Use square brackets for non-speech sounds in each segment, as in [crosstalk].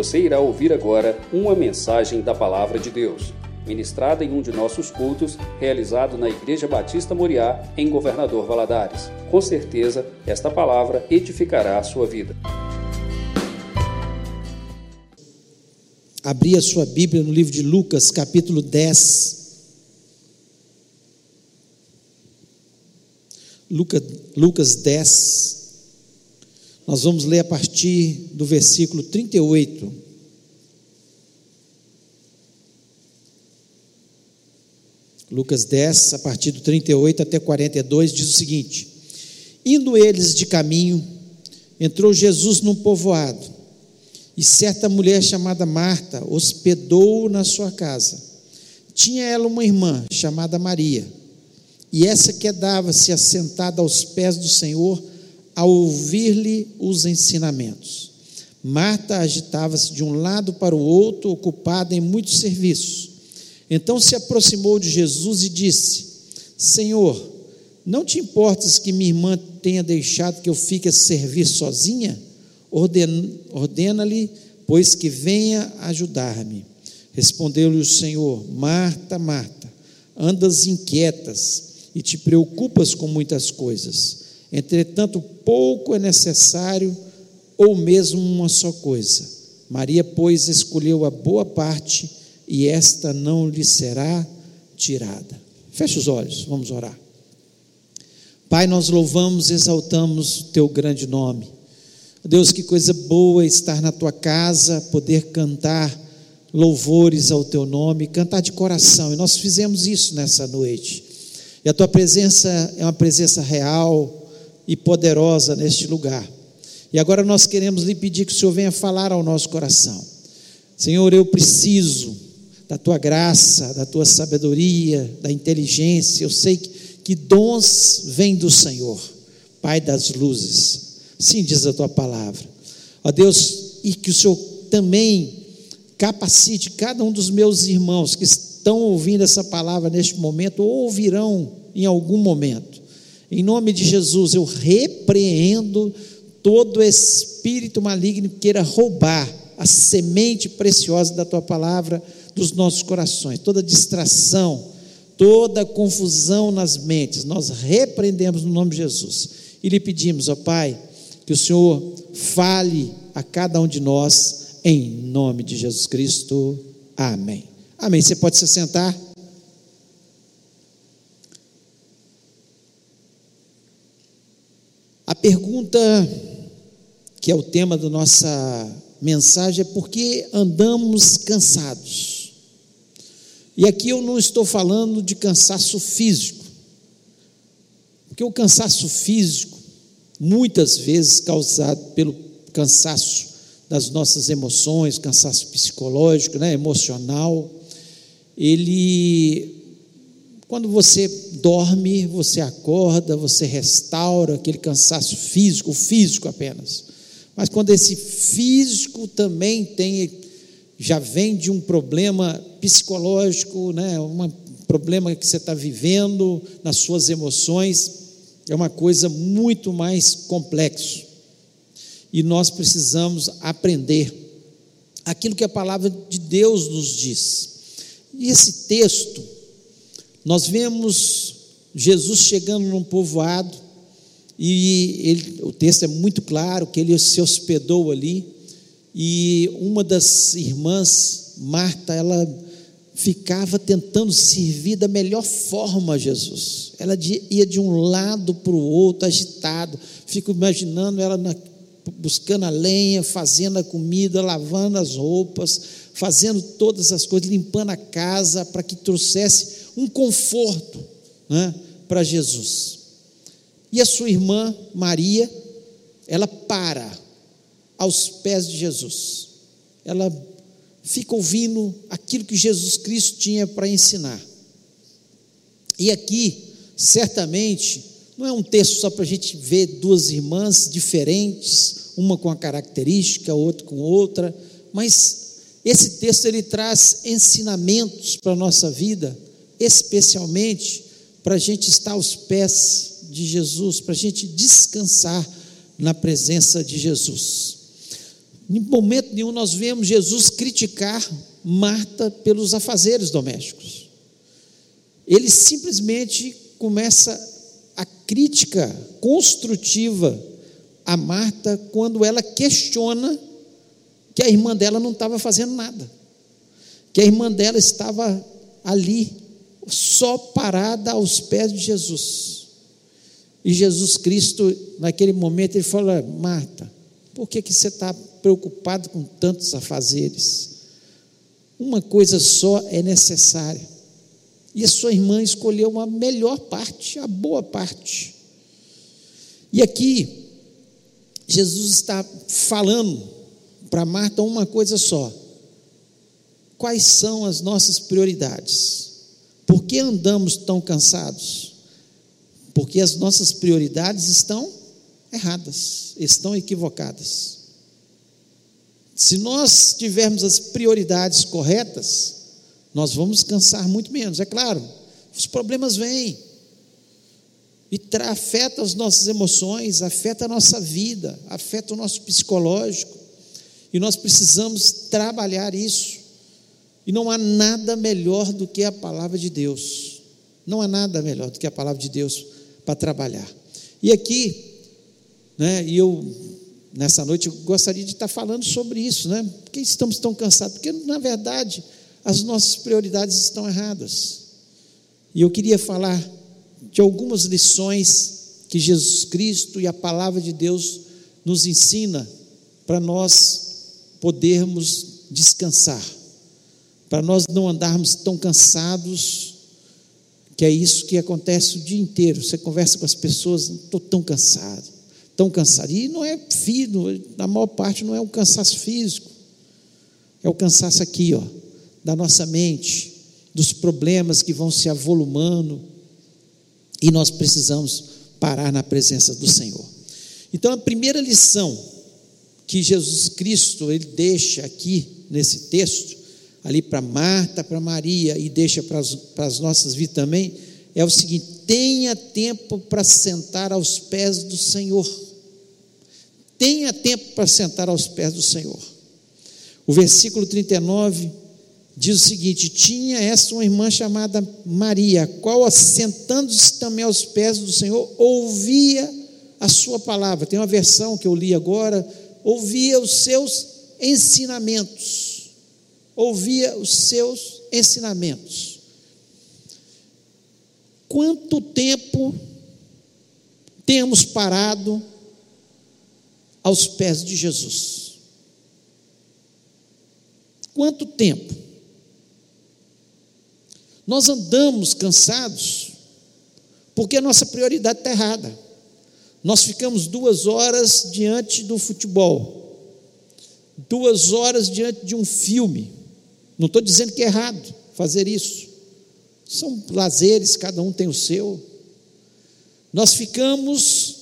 Você irá ouvir agora uma mensagem da Palavra de Deus, ministrada em um de nossos cultos, realizado na Igreja Batista Moriá, em Governador Valadares. Com certeza, esta palavra edificará a sua vida. Abri a sua Bíblia no livro de Lucas, capítulo 10. Lucas, Lucas 10. Nós vamos ler a partir do versículo 38. Lucas 10, a partir do 38 até 42, diz o seguinte: Indo eles de caminho, entrou Jesus num povoado, e certa mulher chamada Marta hospedou na sua casa. Tinha ela uma irmã chamada Maria, e essa quedava-se assentada aos pés do Senhor, a ouvir-lhe os ensinamentos. Marta agitava-se de um lado para o outro, ocupada em muitos serviços. Então se aproximou de Jesus e disse: Senhor, não te importas que minha irmã tenha deixado que eu fique a servir sozinha? Ordena-lhe, pois que venha ajudar-me. Respondeu-lhe o Senhor: Marta, Marta, andas inquietas e te preocupas com muitas coisas. Entretanto, pouco é necessário, ou mesmo uma só coisa. Maria, pois, escolheu a boa parte, e esta não lhe será tirada. Feche os olhos, vamos orar. Pai, nós louvamos, exaltamos o teu grande nome. Deus, que coisa boa estar na tua casa, poder cantar louvores ao teu nome, cantar de coração. E nós fizemos isso nessa noite. E a tua presença é uma presença real e poderosa neste lugar. E agora nós queremos lhe pedir que o Senhor venha falar ao nosso coração. Senhor, eu preciso da tua graça, da tua sabedoria, da inteligência. Eu sei que, que dons vêm do Senhor, Pai das luzes. Sim, diz a tua palavra. Ó Deus, e que o Senhor também capacite cada um dos meus irmãos que estão ouvindo essa palavra neste momento ou ouvirão em algum momento. Em nome de Jesus, eu repreendo todo espírito maligno que queira roubar a semente preciosa da tua palavra dos nossos corações, toda distração, toda confusão nas mentes, nós repreendemos no nome de Jesus e lhe pedimos, ó Pai, que o Senhor fale a cada um de nós, em nome de Jesus Cristo. Amém. Amém. Você pode se sentar. A pergunta que é o tema da nossa mensagem é por que andamos cansados? E aqui eu não estou falando de cansaço físico, porque o cansaço físico, muitas vezes causado pelo cansaço das nossas emoções, cansaço psicológico, né, emocional, ele quando você dorme, você acorda, você restaura aquele cansaço físico, físico apenas. Mas quando esse físico também tem, já vem de um problema psicológico, né, um problema que você está vivendo nas suas emoções, é uma coisa muito mais complexo. E nós precisamos aprender aquilo que a palavra de Deus nos diz. E esse texto, nós vemos Jesus chegando num povoado, e ele, o texto é muito claro que ele se hospedou ali, e uma das irmãs, Marta, ela ficava tentando servir da melhor forma a Jesus. Ela ia de um lado para o outro, agitado. Fico imaginando ela na, buscando a lenha, fazendo a comida, lavando as roupas, fazendo todas as coisas, limpando a casa para que trouxesse um conforto né, para Jesus. E a sua irmã Maria, ela para aos pés de Jesus. Ela fica ouvindo aquilo que Jesus Cristo tinha para ensinar. E aqui, certamente, não é um texto só para a gente ver duas irmãs diferentes, uma com a característica, outra com outra, mas esse texto ele traz ensinamentos para a nossa vida especialmente para a gente estar aos pés de Jesus, para a gente descansar na presença de Jesus. Em momento nenhum nós vemos Jesus criticar Marta pelos afazeres domésticos. Ele simplesmente começa a crítica construtiva a Marta quando ela questiona que a irmã dela não estava fazendo nada, que a irmã dela estava ali, só parada aos pés de Jesus. E Jesus Cristo, naquele momento, ele fala: Marta, por que, que você está preocupado com tantos afazeres? Uma coisa só é necessária. E a sua irmã escolheu a melhor parte, a boa parte. E aqui, Jesus está falando para Marta uma coisa só: quais são as nossas prioridades? Por que andamos tão cansados? Porque as nossas prioridades estão erradas, estão equivocadas. Se nós tivermos as prioridades corretas, nós vamos cansar muito menos. É claro, os problemas vêm e afeta as nossas emoções, afeta a nossa vida, afeta o nosso psicológico. E nós precisamos trabalhar isso. E não há nada melhor do que a palavra de Deus. Não há nada melhor do que a palavra de Deus para trabalhar. E aqui, né, e eu nessa noite eu gostaria de estar falando sobre isso, né? Por que estamos tão cansados? Porque na verdade as nossas prioridades estão erradas. E eu queria falar de algumas lições que Jesus Cristo e a palavra de Deus nos ensina para nós podermos descansar, para nós não andarmos tão cansados, que é isso que acontece o dia inteiro. Você conversa com as pessoas, estou tão cansado, tão cansado. E não é físico, na maior parte não é um cansaço físico, é o cansaço aqui, ó, da nossa mente, dos problemas que vão se avolumando, e nós precisamos parar na presença do Senhor. Então, a primeira lição que Jesus Cristo ele deixa aqui nesse texto, ali para Marta, para Maria e deixa para as, nossas vidas também, é o seguinte: tenha tempo para sentar aos pés do Senhor. Tenha tempo para sentar aos pés do Senhor. O versículo 39 diz o seguinte: Tinha essa uma irmã chamada Maria, qual, assentando-se também aos pés do Senhor, ouvia a sua palavra. Tem uma versão que eu li agora, ouvia os seus ensinamentos. Ouvia os seus ensinamentos. Quanto tempo temos parado aos pés de Jesus? Quanto tempo? Nós andamos cansados porque a nossa prioridade está errada. Nós ficamos duas horas diante do futebol, duas horas diante de um filme. Não estou dizendo que é errado fazer isso. São lazeres, cada um tem o seu. Nós ficamos,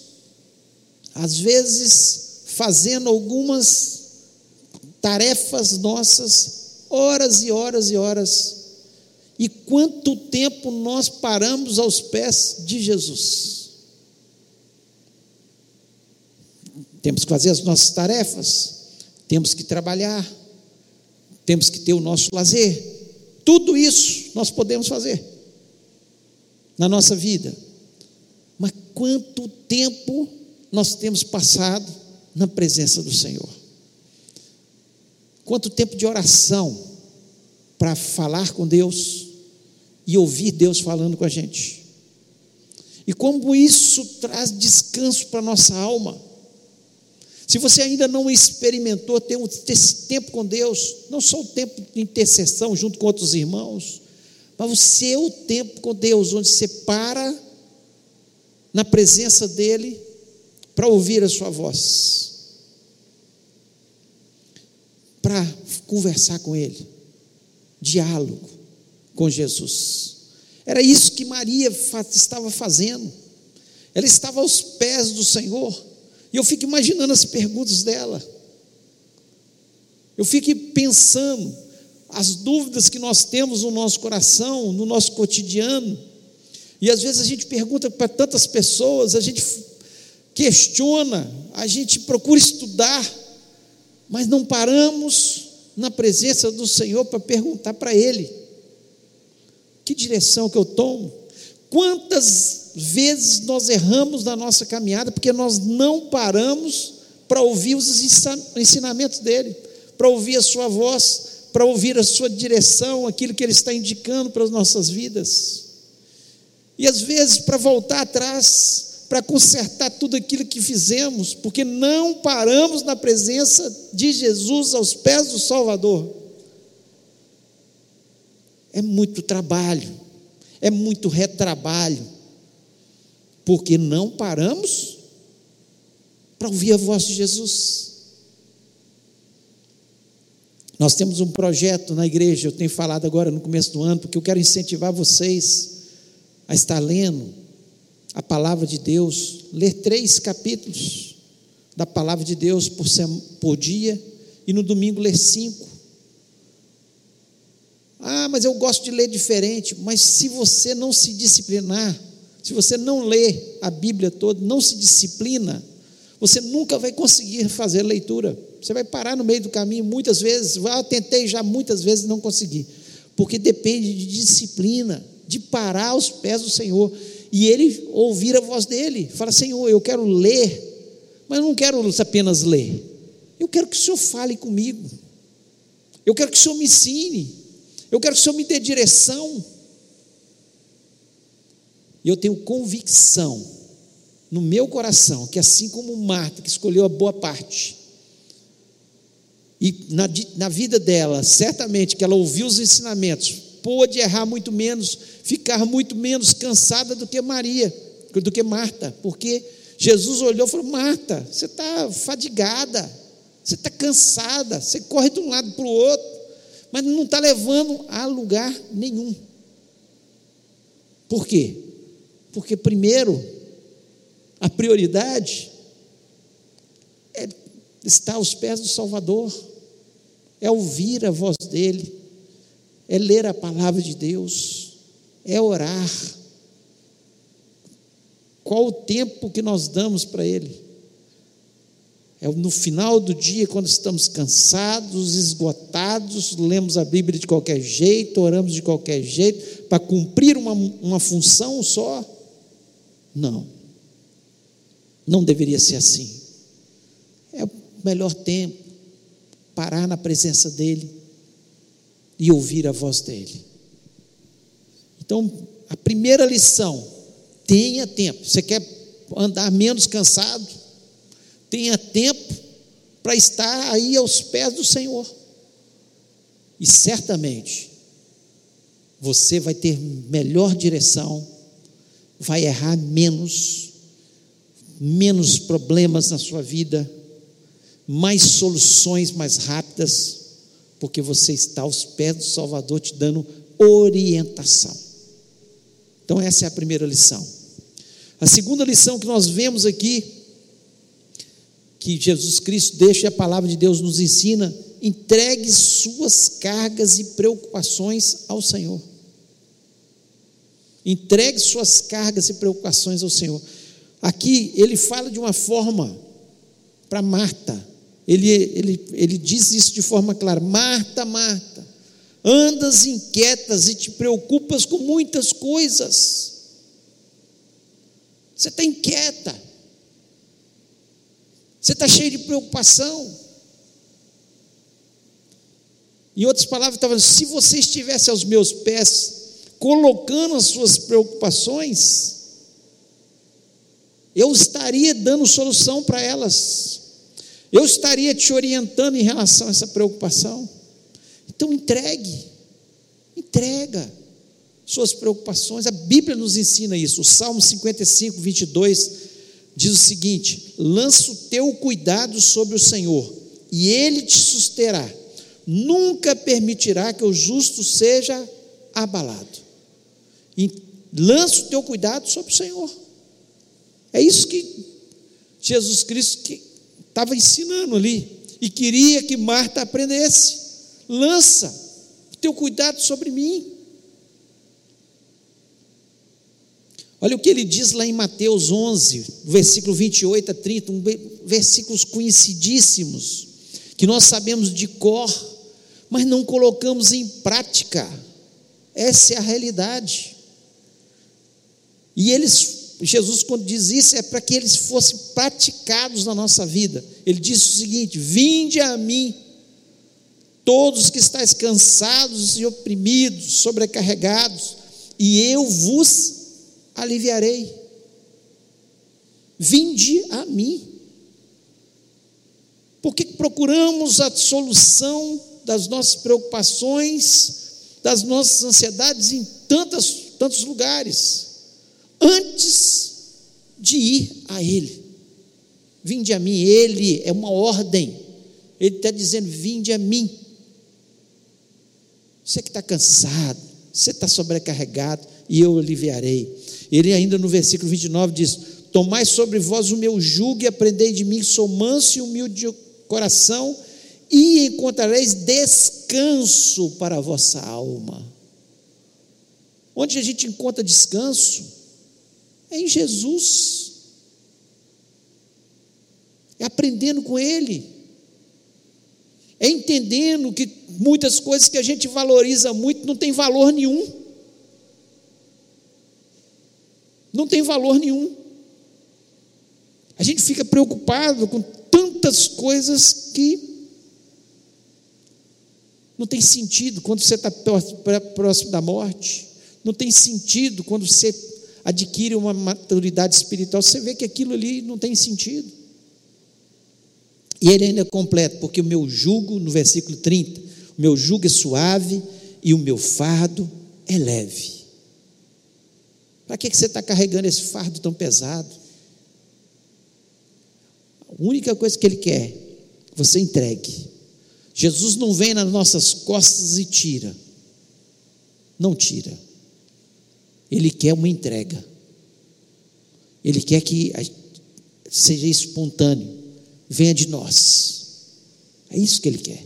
às vezes, fazendo algumas tarefas nossas, horas e horas e horas e quanto tempo nós paramos aos pés de Jesus? Temos que fazer as nossas tarefas, temos que trabalhar, temos que ter o nosso lazer. Tudo isso nós podemos fazer na nossa vida. Mas quanto tempo nós temos passado na presença do Senhor? Quanto tempo de oração para falar com Deus? e ouvir Deus falando com a gente. E como isso traz descanso para a nossa alma. Se você ainda não experimentou ter esse tempo com Deus, não só o tempo de intercessão junto com outros irmãos, mas o seu tempo com Deus, onde você para na presença dEle para ouvir a sua voz, para conversar com Ele, diálogo com Jesus. Era isso que Maria estava fazendo. Ela estava aos pés do Senhor. E eu fico imaginando as perguntas dela. Eu fico pensando as dúvidas que nós temos no nosso coração, no nosso cotidiano. E às vezes a gente pergunta para tantas pessoas, a gente questiona, a gente procura estudar, mas não paramos na presença do Senhor para perguntar para Ele: que direção que eu tomo? Quantas vezes nós erramos na nossa caminhada porque nós não paramos para ouvir os ensinamentos dele, para ouvir a sua voz, para ouvir a sua direção, aquilo que ele está indicando para as nossas vidas. E às vezes, para voltar atrás, para consertar tudo aquilo que fizemos, porque não paramos na presença de Jesus aos pés do Salvador. É muito trabalho, é muito retrabalho, porque não paramos para ouvir a voz de Jesus. Nós temos um projeto na igreja, eu tenho falado agora no começo do ano, porque eu quero incentivar vocês a estar lendo a palavra de Deus, ler três capítulos da palavra de Deus por, por dia e no domingo ler cinco. Ah, mas eu gosto de ler diferente. Mas se você não se disciplinar, se você não lê a Bíblia toda, não se disciplina, você nunca vai conseguir fazer leitura. Você vai parar no meio do caminho muitas vezes. Ah, tentei já muitas vezes não consegui. Porque depende de disciplina, de parar aos pés do Senhor e ele ouvir a voz dele. Fala, Senhor, eu quero ler, mas não quero apenas ler. Eu quero que o Senhor fale comigo. Eu quero que o Senhor me ensine. Eu quero que o Senhor me dê direção. E eu tenho convicção no meu coração que, assim como Marta, que escolheu a boa parte, e na, na vida dela, certamente que ela ouviu os ensinamentos, pôde errar muito menos, ficar muito menos cansada do que Maria, do que Marta, porque Jesus olhou e falou: Marta, você está fadigada, você está cansada, você corre de um lado para o outro, mas não está levando a lugar nenhum. Por quê? Porque, primeiro, a prioridade é estar aos pés do Salvador, é ouvir a voz dele, é ler a palavra de Deus, é orar. Qual o tempo que nós damos para Ele? É no final do dia, quando estamos cansados, esgotados, lemos a Bíblia de qualquer jeito, oramos de qualquer jeito, para cumprir uma, uma função só? Não. Não deveria ser assim. É o melhor tempo, parar na presença dEle, e ouvir a voz dele. Então, a primeira lição, tenha tempo. Você quer andar menos cansado? Tenha tempo para estar aí aos pés do Senhor. E certamente você vai ter melhor direção, vai errar menos, menos problemas na sua vida, mais soluções mais rápidas porque você está aos pés do Salvador te dando orientação. Então, essa é a primeira lição. A segunda lição que nós vemos aqui, que Jesus Cristo deixa e a palavra de Deus nos ensina, entregue suas cargas e preocupações ao Senhor. Entregue suas cargas e preocupações ao Senhor. Aqui ele fala de uma forma para Marta, ele, ele, ele diz isso de forma clara: Marta, Marta, andas inquietas e te preocupas com muitas coisas. Você está inquieta. Você está cheio de preocupação. Em outras palavras, estava se você estivesse aos meus pés, colocando as suas preocupações, eu estaria dando solução para elas. Eu estaria te orientando em relação a essa preocupação. Então entregue, entrega suas preocupações. A Bíblia nos ensina isso. O Salmo 55, 22 diz o seguinte: lança o teu cuidado sobre o Senhor, e Ele te susterá. Nunca permitirá que o justo seja abalado. E lança o teu cuidado sobre o Senhor. É isso que Jesus Cristo estava ensinando ali e queria que Marta aprendesse. Lança o teu cuidado sobre mim. Olha o que ele diz lá em Mateus 11, versículo 28 a 30, um versículos conhecidíssimos. que nós sabemos de cor, mas não colocamos em prática. Essa é a realidade. E eles, Jesus, quando diz isso, é para que eles fossem praticados na nossa vida. Ele disse o seguinte: Vinde a mim, todos que estáis cansados e oprimidos, sobrecarregados, e eu vos aliviarei. Vinde a mim. Porque procuramos a solução das nossas preocupações, das nossas ansiedades em tantas, tantos lugares, antes de ir a Ele. Vinde a mim, Ele é uma ordem, Ele está dizendo: vinde a mim. Você que está cansado, você está sobrecarregado, e eu aliviarei. Ele ainda no versículo 29 diz: Tomai sobre vós o meu jugo e aprendei de mim, sou manso e humilde de coração, e encontrareis descanso para a vossa alma. Onde a gente encontra descanso? É em Jesus. É aprendendo com Ele. É entendendo que muitas coisas que a gente valoriza muito não tem valor nenhum. Não tem valor nenhum. A gente fica preocupado com tantas coisas que não tem sentido quando você está próximo da morte. Não tem sentido quando você adquire uma maturidade espiritual. Você vê que aquilo ali não tem sentido. E ele ainda completa, porque o meu jugo, no versículo 30, o meu jugo é suave e o meu fardo é leve. Para que você está carregando esse fardo tão pesado? A única coisa que ele quer, você entregue. Jesus não vem nas nossas costas e tira. Não tira. Ele quer uma entrega. Ele quer que seja espontâneo, venha de nós. É isso que ele quer.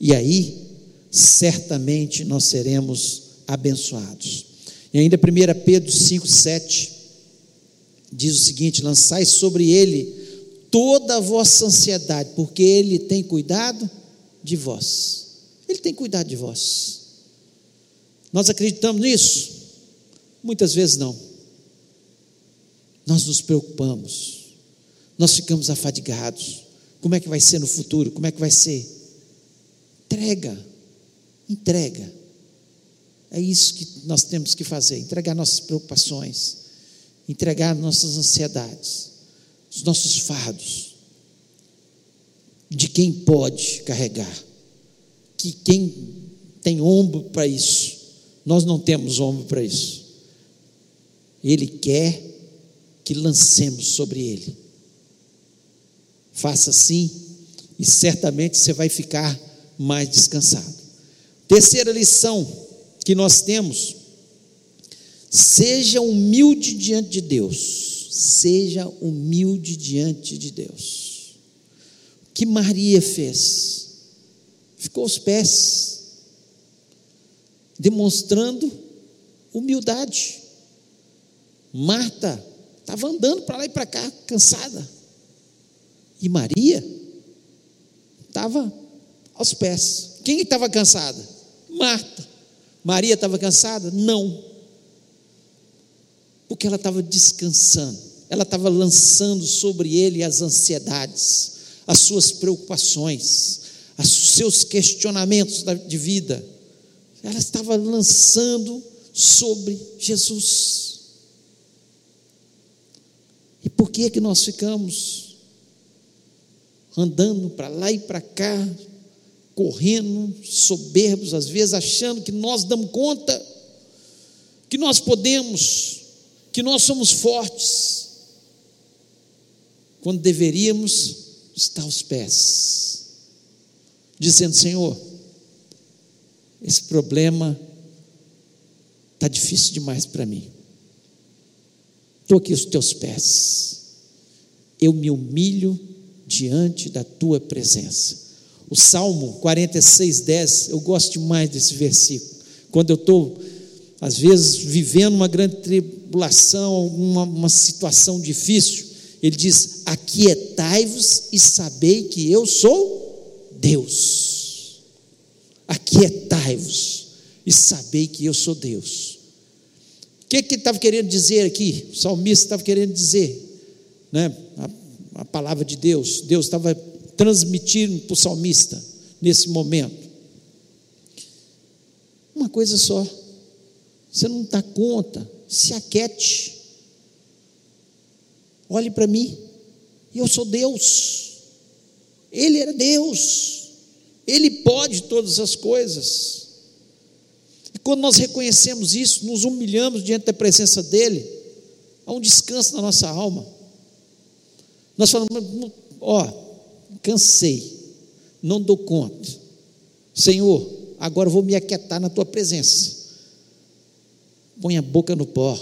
E aí, certamente nós seremos abençoados. E ainda 1 Pedro 5, 7 diz o seguinte: lançai sobre ele toda a vossa ansiedade, porque Ele tem cuidado de vós. Ele tem cuidado de vós. Nós acreditamos nisso? Muitas vezes não. Nós nos preocupamos, nós ficamos afadigados. Como é que vai ser no futuro? Como é que vai ser? Entrega, entrega. É isso que nós temos que fazer: entregar nossas preocupações, entregar nossas ansiedades os nossos fardos, de quem pode carregar, que quem tem ombro para isso, nós não temos ombro para isso. Ele quer que lancemos sobre ele. Faça assim e certamente você vai ficar mais descansado. Terceira lição que nós temos: seja humilde diante de Deus seja humilde diante de Deus. O que Maria fez? Ficou aos pés, demonstrando humildade. Marta estava andando para lá e para cá, cansada. E Maria estava aos pés. Quem estava cansada? Marta. Maria estava cansada? Não porque ela estava descansando, ela estava lançando sobre ele as ansiedades, as suas preocupações, os seus questionamentos de vida. Ela estava lançando sobre Jesus. E por que é que nós ficamos andando para lá e para cá, correndo, soberbos, às vezes achando que nós damos conta, que nós podemos, que nós somos fortes, quando deveríamos estar aos pés, dizendo: Senhor, esse problema está difícil demais para mim. Estou aqui aos teus pés. Eu me humilho diante da tua presença. O Salmo 46, 10, eu gosto demais desse versículo. Quando eu estou, às vezes, vivendo uma grande tribulação, uma, uma situação difícil, Ele diz: Aquietai-vos e sabei que eu sou Deus. Aquietai-vos e sabei que eu sou Deus. Que, que ele estava querendo dizer aqui? O salmista estava querendo dizer, né? a, a palavra de Deus. Deus estava transmitindo para o salmista nesse momento. Uma coisa só, você não dá conta, se aquete, olhe para mim, eu sou Deus, Ele era Deus, Ele pode todas as coisas. Quando nós reconhecemos isso, nos humilhamos diante da presença dEle, há um descanso na nossa alma. Nós falamos, ó, cansei, não dou conta. Senhor, agora vou me aquietar na tua presença. Põe a boca no pó.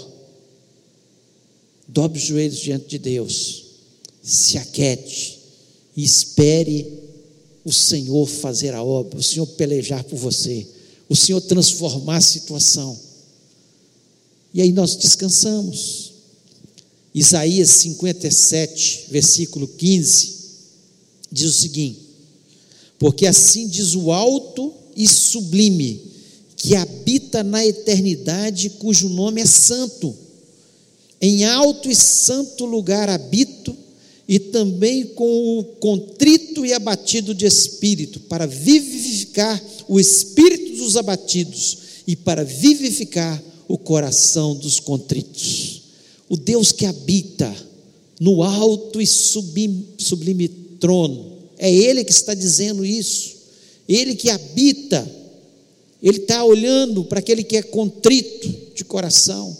Dobre os joelhos diante de Deus. Se aquete e espere o Senhor fazer a obra, o Senhor pelejar por você, o Senhor transformar a situação. E aí nós descansamos. Isaías 57, versículo 15, diz o seguinte: Porque assim diz o alto e sublime, que habita na eternidade, cujo nome é santo. Em alto e santo lugar habito, e também com o contrito e abatido de espírito, para vivificar o espírito dos abatidos e para vivificar o coração dos contritos. O Deus que habita no alto e sublime, sublime trono, é Ele que está dizendo isso. Ele que habita, Ele está olhando para aquele que é contrito de coração,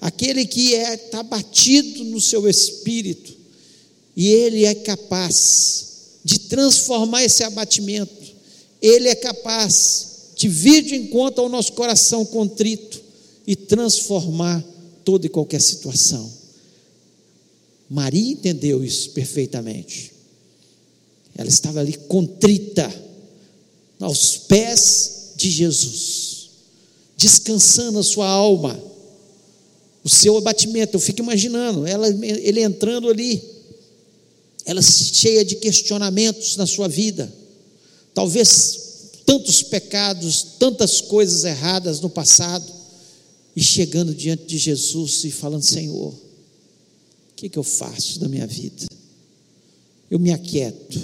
aquele que é, está batido no seu espírito, e Ele é capaz de transformar esse abatimento, Ele é capaz de vir de encontro ao nosso coração contrito e transformar toda e qualquer situação. Maria entendeu isso perfeitamente. Ela estava ali contrita aos pés de Jesus, descansando a sua alma, o seu abatimento. Eu fico imaginando, ela, ele entrando ali, ela cheia de questionamentos na sua vida, talvez tantos pecados, tantas coisas erradas no passado, e chegando diante de Jesus e falando: Senhor, o que, que eu faço da minha vida? Eu me aquieto,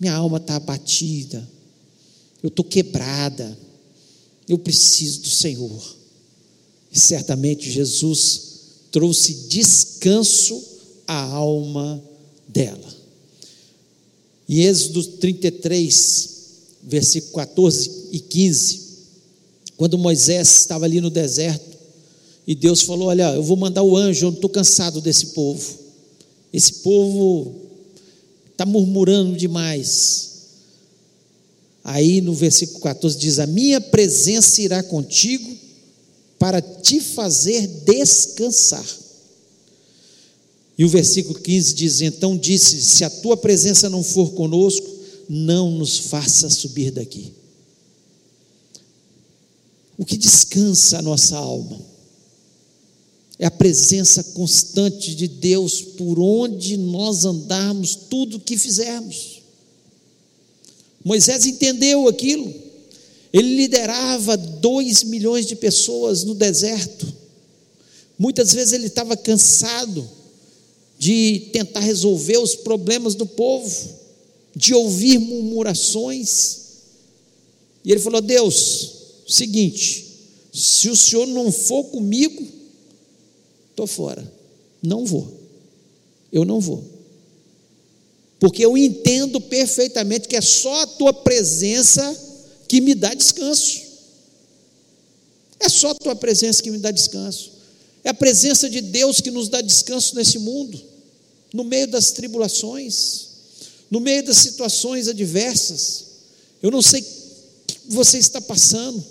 minha alma está abatida, eu estou quebrada, eu preciso do Senhor. E certamente Jesus trouxe descanso à alma dela. Em Êxodo 33, versículo 14 e 15, quando Moisés estava ali no deserto, e Deus falou: Olha, eu vou mandar o anjo, eu não estou cansado desse povo. Esse povo está murmurando demais. Aí no versículo 14 diz: A minha presença irá contigo para te fazer descansar. E o versículo 15 diz: Então disse: Se a tua presença não for conosco, não nos faça subir daqui. O que descansa a nossa alma é a presença constante de Deus por onde nós andarmos, tudo que fizermos. Moisés entendeu aquilo. Ele liderava dois milhões de pessoas no deserto. Muitas vezes ele estava cansado de tentar resolver os problemas do povo, de ouvir murmurações. E ele falou: Deus, seguinte, se o senhor não for comigo, estou fora. Não vou. Eu não vou porque eu entendo perfeitamente que é só a tua presença que me dá descanso. É só a tua presença que me dá descanso. É a presença de Deus que nos dá descanso nesse mundo, no meio das tribulações, no meio das situações adversas. Eu não sei o que você está passando,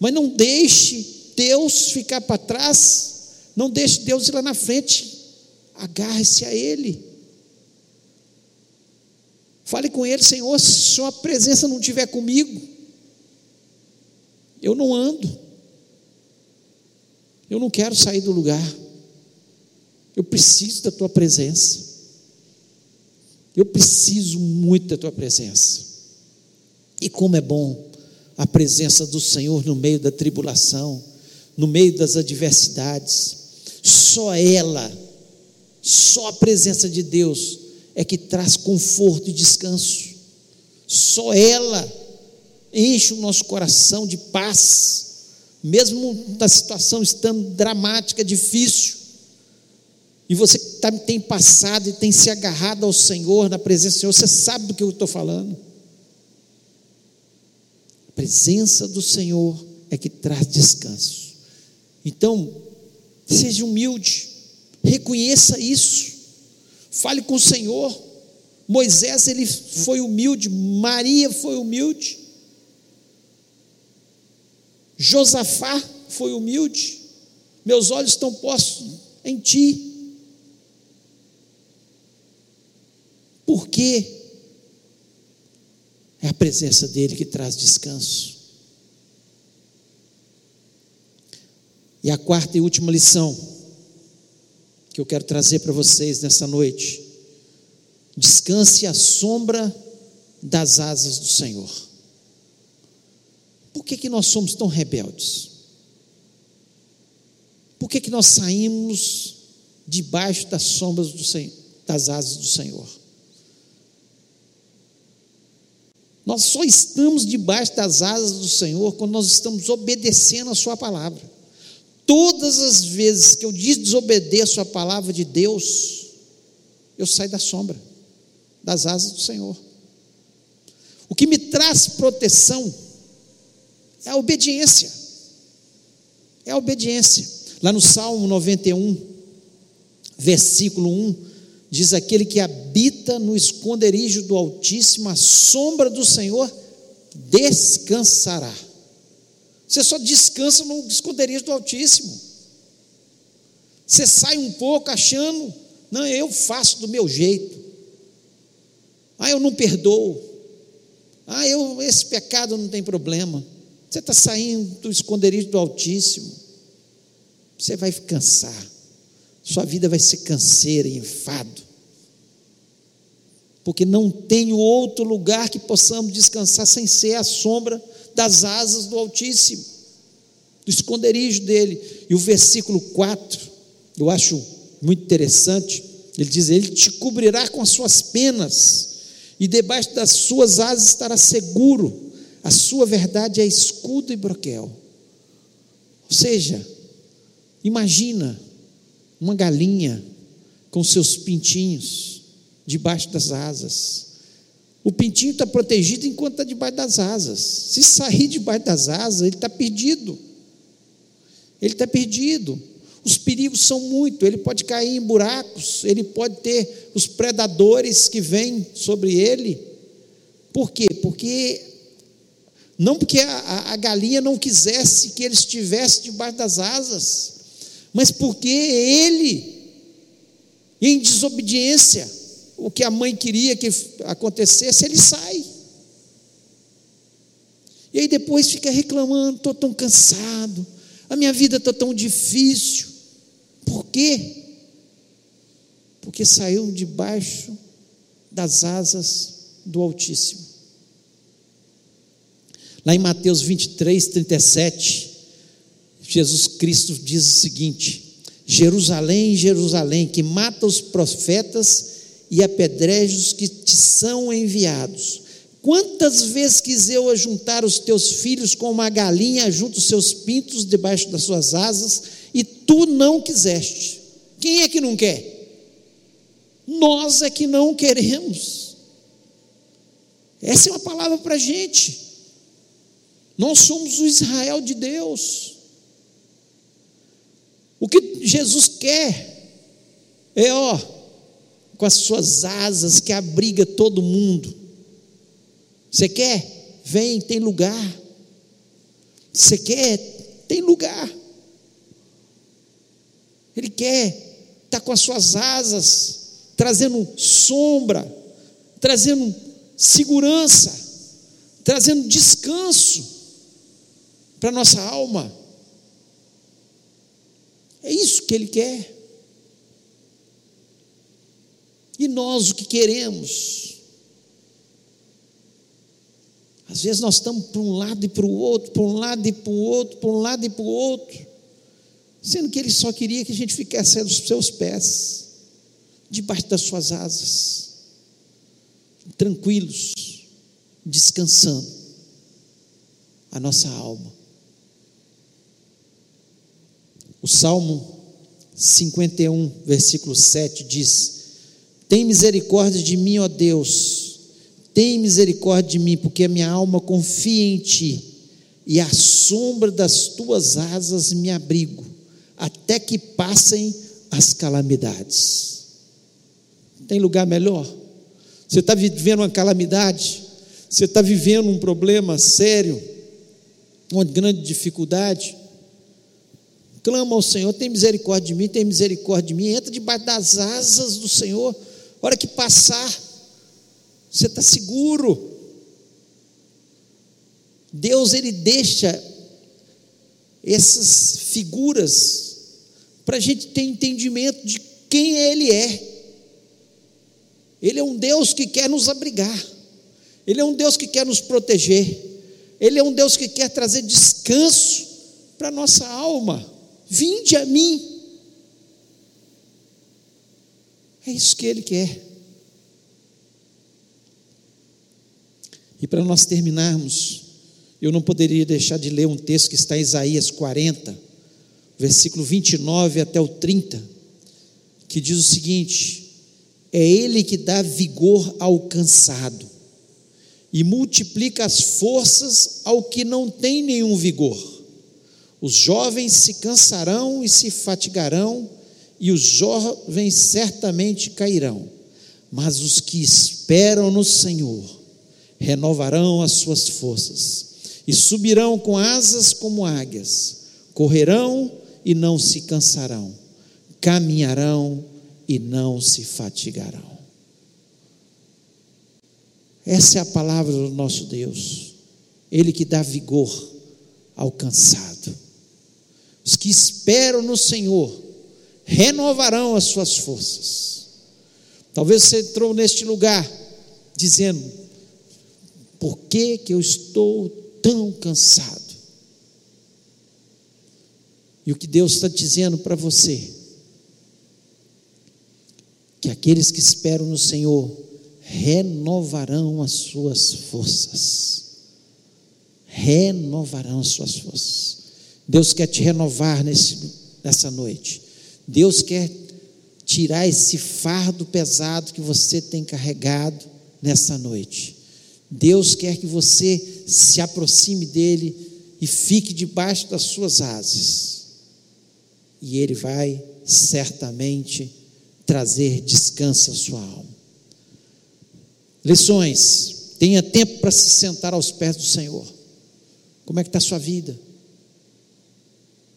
mas não deixe Deus ficar para trás, não deixe Deus ir lá na frente, agarre-se a Ele. Fale com ele, Senhor, se sua presença não estiver comigo, eu não ando. Eu não quero sair do lugar. Eu preciso da tua presença. Eu preciso muito da tua presença. E como é bom a presença do Senhor no meio da tribulação, no meio das adversidades. Só ela, só a presença de Deus é que traz conforto e descanso. Só ela enche o nosso coração de paz, mesmo na situação estando dramática, difícil. E você tá, tem passado e tem se agarrado ao Senhor, na presença do Senhor, você sabe do que eu estou falando. A presença do Senhor é que traz descanso. Então, seja humilde, reconheça isso, fale com o Senhor. Moisés ele foi humilde, Maria foi humilde, Josafá foi humilde. Meus olhos estão postos em ti. Porque é a presença dele que traz descanso. E a quarta e última lição que eu quero trazer para vocês nessa noite: descanse à sombra das asas do Senhor. Por que, que nós somos tão rebeldes? Por que, que nós saímos debaixo das sombras do, das asas do Senhor? Nós só estamos debaixo das asas do Senhor quando nós estamos obedecendo a Sua palavra. Todas as vezes que eu desobedeço a palavra de Deus, eu saio da sombra, das asas do Senhor. O que me traz proteção é a obediência. É a obediência. Lá no Salmo 91, versículo 1, diz aquele que habita no esconderijo do Altíssimo, a sombra do Senhor descansará. Você só descansa no esconderijo do Altíssimo. Você sai um pouco achando, não, eu faço do meu jeito. Ah, eu não perdoo. Ah, eu, esse pecado não tem problema. Você está saindo do esconderijo do Altíssimo. Você vai cansar. Sua vida vai ser canseira enfado porque não tem outro lugar que possamos descansar sem ser a sombra das asas do Altíssimo, do esconderijo dele. E o versículo 4, eu acho muito interessante, ele diz: Ele te cobrirá com as suas penas, e debaixo das suas asas estará seguro, a sua verdade é escudo e broquel. Ou seja, imagina uma galinha com seus pintinhos, debaixo das asas. O pintinho está protegido enquanto está debaixo das asas. Se sair debaixo das asas, ele está perdido. Ele está perdido. Os perigos são muito. Ele pode cair em buracos, ele pode ter os predadores que vêm sobre ele. Por quê? Porque não porque a, a, galinha não quisesse que ele estivesse debaixo das asas, mas porque ele, em desobediência, o que a mãe queria que acontecesse, ele sai. E aí depois fica reclamando: estou tão cansado, a minha vida está tão difícil. Por quê? Porque saiu debaixo das asas do Altíssimo. Lá em Mateus 23, 37, Jesus Cristo diz o seguinte: Jerusalém, Jerusalém, que mata os profetas e apedrejos que te são enviados. Quantas vezes quis eu ajuntar os teus filhos como uma galinha junto os seus pintos debaixo das suas asas, e tu não quiseste. Quem é que não quer? Nós é que não queremos. Essa é uma palavra para a gente. Nós somos o Israel de Deus. O que Jesus quer é, ó, com as suas asas que abriga todo mundo. Você quer? Vem, tem lugar. Você quer? Tem lugar. Ele quer estar tá com as suas asas, trazendo sombra, trazendo segurança, trazendo descanso para nossa alma. É isso que Ele quer. E nós o que queremos? Às vezes nós estamos para um lado e para o outro, para um lado e para o outro, para um lado e para o outro, sendo que Ele só queria que a gente ficasse aos seus pés, debaixo das suas asas, tranquilos, descansando a nossa alma. O Salmo 51, versículo 7 diz: Tem misericórdia de mim, ó Deus, tem misericórdia de mim, porque a minha alma confia em ti, e à sombra das tuas asas me abrigo, até que passem as calamidades. Tem lugar melhor? Você está vivendo uma calamidade, você está vivendo um problema sério, uma grande dificuldade? Clama ao Senhor, tem misericórdia de mim, tem misericórdia de mim, entra debaixo das asas do Senhor, hora que passar, você está seguro. Deus, Ele deixa essas figuras para a gente ter entendimento de quem Ele é. Ele é um Deus que quer nos abrigar, Ele é um Deus que quer nos proteger, Ele é um Deus que quer trazer descanso para a nossa alma. Vinde a mim. É isso que ele quer. E para nós terminarmos, eu não poderia deixar de ler um texto que está em Isaías 40, versículo 29 até o 30, que diz o seguinte: É Ele que dá vigor ao cansado e multiplica as forças ao que não tem nenhum vigor. Os jovens se cansarão e se fatigarão, e os jovens certamente cairão, mas os que esperam no Senhor renovarão as suas forças e subirão com asas como águias, correrão e não se cansarão, caminharão e não se fatigarão. Essa é a palavra do nosso Deus, Ele que dá vigor ao cansado. Os que esperam no Senhor renovarão as suas forças. Talvez você entrou neste lugar dizendo: por que, que eu estou tão cansado? E o que Deus está dizendo para você? Que aqueles que esperam no Senhor renovarão as suas forças. Renovarão as suas forças. Deus quer te renovar nesse, nessa noite. Deus quer tirar esse fardo pesado que você tem carregado nessa noite. Deus quer que você se aproxime dele e fique debaixo das suas asas. E ele vai certamente trazer descanso à sua alma. Lições. Tenha tempo para se sentar aos pés do Senhor. Como é que está a sua vida?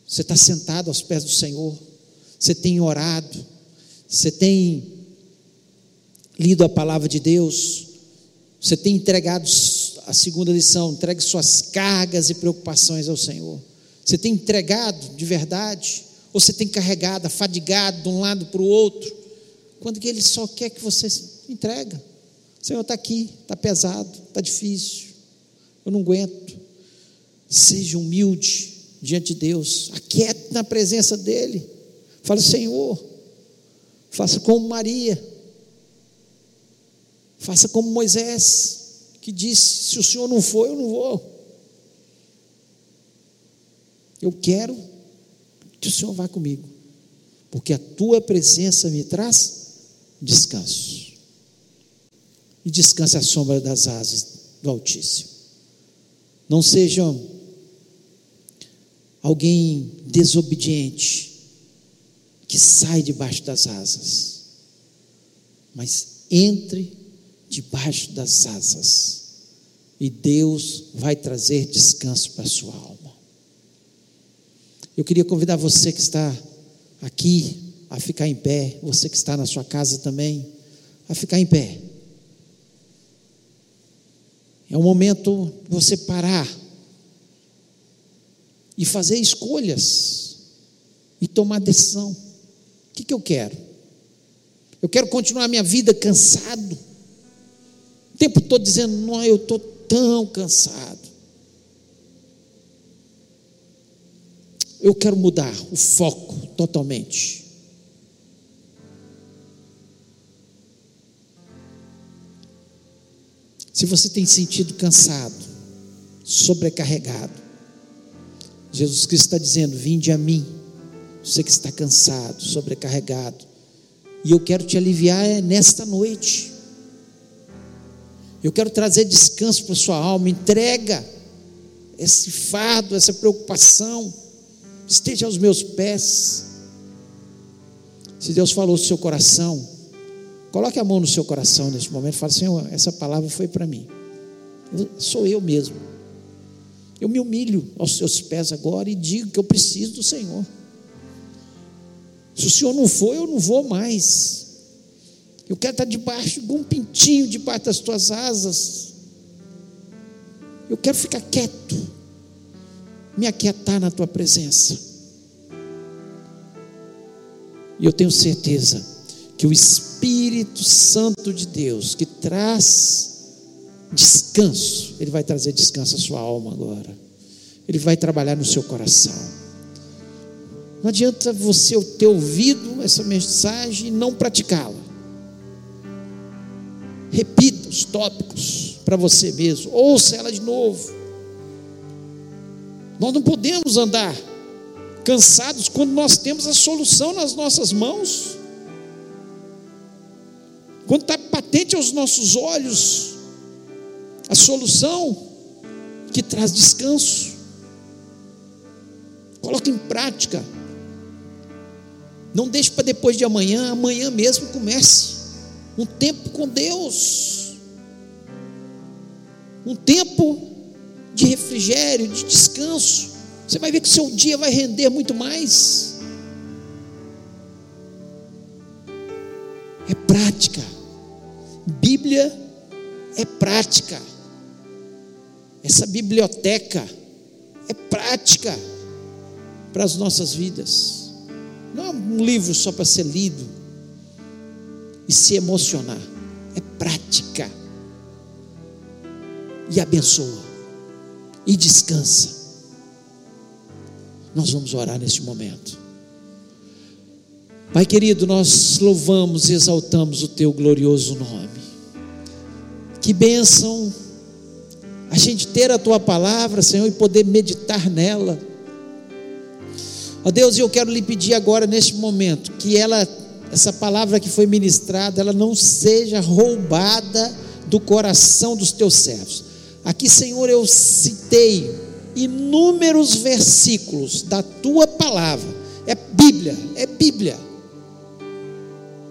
Você está sentado aos pés do Senhor, você tem orado, você tem lido a palavra de Deus, você tem entregado a segunda lição, entregue suas cargas e preocupações ao Senhor. Você tem entregado de verdade, ou você tem carregado, fadigado de um lado para o outro, quando que Ele só quer que você entrega. Senhor, está aqui, está pesado, está difícil, eu não aguento. Seja humilde, diante de Deus, aquiete na presença dEle. Fala, Senhor, faça como Maria, faça como Moisés, que disse: Se o Senhor não for, eu não vou. Eu quero que o Senhor vá comigo, porque a tua presença me traz descanso. E descanse à sombra das asas do Altíssimo. Não sejam alguém desobediente que sai debaixo das asas, mas entre debaixo das asas e Deus vai trazer descanso para a sua alma. Eu queria convidar você que está aqui a ficar em pé, você que está na sua casa também, a ficar em pé. É um momento você parar e fazer escolhas e tomar decisão. Que, que eu quero? Eu quero continuar minha vida cansado. O tempo todo dizendo, não, eu estou tão cansado. Eu quero mudar o foco totalmente. Se você tem sentido cansado, sobrecarregado, Jesus Cristo está dizendo: Vinde a mim, você que está cansado, sobrecarregado, e eu quero te aliviar nesta noite. Eu quero trazer descanso para sua alma, entrega esse fardo, essa preocupação, esteja aos meus pés. Se Deus falou no seu coração, coloque a mão no seu coração neste momento fale: Senhor, essa palavra foi para mim. Eu, sou eu mesmo. Eu me humilho aos seus pés agora e digo que eu preciso do Senhor. Se o Senhor não for, eu não vou mais. Eu quero estar debaixo de um pintinho, debaixo das tuas asas. Eu quero ficar quieto, me aquietar na tua presença. E eu tenho certeza que o Espírito Santo de Deus, que traz descanso, ele vai trazer descanso à sua alma agora. Ele vai trabalhar no seu coração. Não adianta você ter ouvido essa mensagem e não praticá-la. Repita os tópicos para você mesmo, ouça ela de novo. Nós não podemos andar cansados quando nós temos a solução nas nossas mãos. Quando está patente aos nossos olhos a solução que traz descanso. Coloque em prática. Não deixe para depois de amanhã, amanhã mesmo comece um tempo com Deus, um tempo de refrigério, de descanso. Você vai ver que seu dia vai render muito mais. É prática. Bíblia é prática. Essa biblioteca é prática para as nossas vidas. Não é um livro só para ser lido e se emocionar. É prática. E abençoa. E descansa. Nós vamos orar neste momento. Pai querido, nós louvamos e exaltamos o teu glorioso nome. Que bênção a gente ter a tua palavra, Senhor, e poder meditar nela. Ó Deus, eu quero lhe pedir agora neste momento que ela essa palavra que foi ministrada, ela não seja roubada do coração dos teus servos. Aqui, Senhor, eu citei inúmeros versículos da tua palavra. É Bíblia, é Bíblia.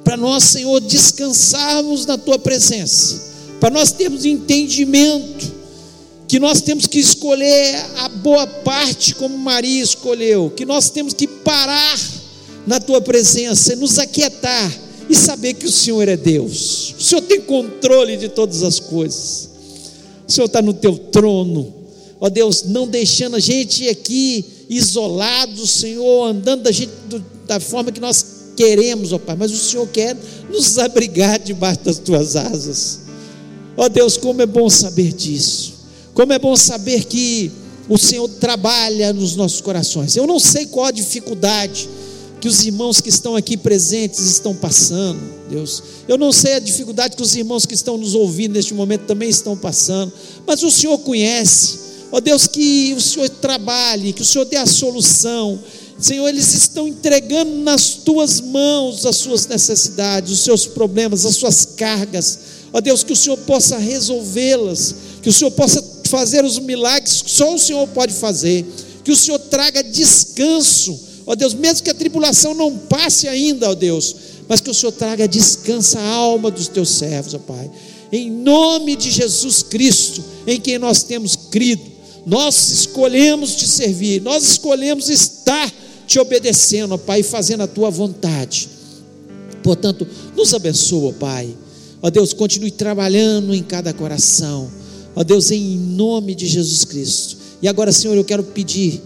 Para nós, Senhor, descansarmos na tua presença, para nós termos entendimento que nós temos que escolher a boa parte como Maria escolheu, que nós temos que parar na tua presença e nos aquietar e saber que o Senhor é Deus. O Senhor tem controle de todas as coisas. O Senhor está no teu trono. Ó Deus, não deixando a gente aqui isolado, Senhor, andando da, gente, da forma que nós queremos, ó Pai, mas o Senhor quer nos [laughs] abrigar debaixo das tuas asas. Ó Deus, como é bom saber disso. Como é bom saber que o Senhor trabalha nos nossos corações. Eu não sei qual a dificuldade que os irmãos que estão aqui presentes estão passando, Deus. Eu não sei a dificuldade que os irmãos que estão nos ouvindo neste momento também estão passando, mas o Senhor conhece. Ó Deus, que o Senhor trabalhe, que o Senhor dê a solução. Senhor, eles estão entregando nas tuas mãos as suas necessidades, os seus problemas, as suas cargas. Ó Deus, que o Senhor possa resolvê-las, que o Senhor possa fazer os milagres que só o Senhor pode fazer, que o Senhor traga descanso ó Deus, mesmo que a tribulação não passe ainda, ó Deus, mas que o Senhor traga descanso à alma dos teus servos, ó Pai. Em nome de Jesus Cristo, em quem nós temos crido, nós escolhemos te servir, nós escolhemos estar te obedecendo, ó Pai, fazendo a tua vontade. Portanto, nos abençoa, Pai. Ó Deus, continue trabalhando em cada coração. Ó Deus, em nome de Jesus Cristo. E agora, Senhor, eu quero pedir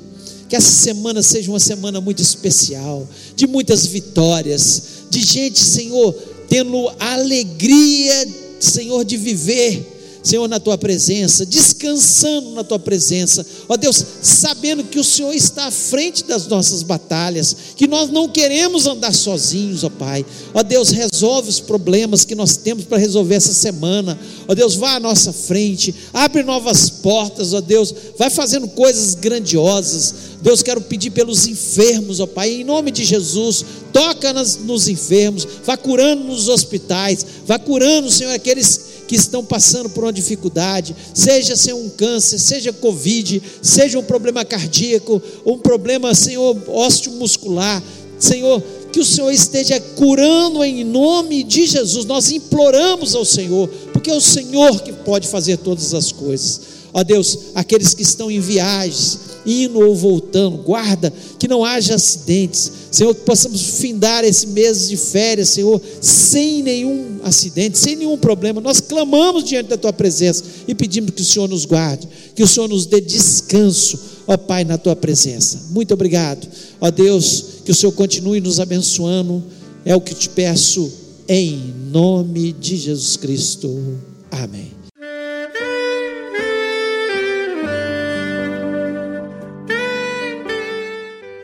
que essa semana seja uma semana muito especial, de muitas vitórias, de gente, Senhor, tendo alegria, Senhor, de viver Senhor, na tua presença, descansando na tua presença, ó Deus, sabendo que o Senhor está à frente das nossas batalhas, que nós não queremos andar sozinhos, ó Pai, ó Deus, resolve os problemas que nós temos para resolver essa semana, ó Deus, vá à nossa frente, abre novas portas, ó Deus, vai fazendo coisas grandiosas, Deus, quero pedir pelos enfermos, ó Pai, em nome de Jesus, toca nos enfermos, vá curando nos hospitais, vá curando, Senhor, aqueles que estão passando por uma dificuldade, seja ser um câncer, seja Covid, seja um problema cardíaco, um problema, Senhor, ósseo muscular, Senhor, que o Senhor esteja curando em nome de Jesus. Nós imploramos ao Senhor, porque é o Senhor que pode fazer todas as coisas. Ó Deus, aqueles que estão em viagens, indo ou voltando, guarda que não haja acidentes, Senhor, que possamos findar esse mês de férias, Senhor, sem nenhum acidente, sem nenhum problema. Nós clamamos diante da tua presença e pedimos que o Senhor nos guarde, que o Senhor nos dê descanso, ó Pai, na tua presença. Muito obrigado, ó Deus, que o Senhor continue nos abençoando, é o que te peço, em nome de Jesus Cristo. Amém.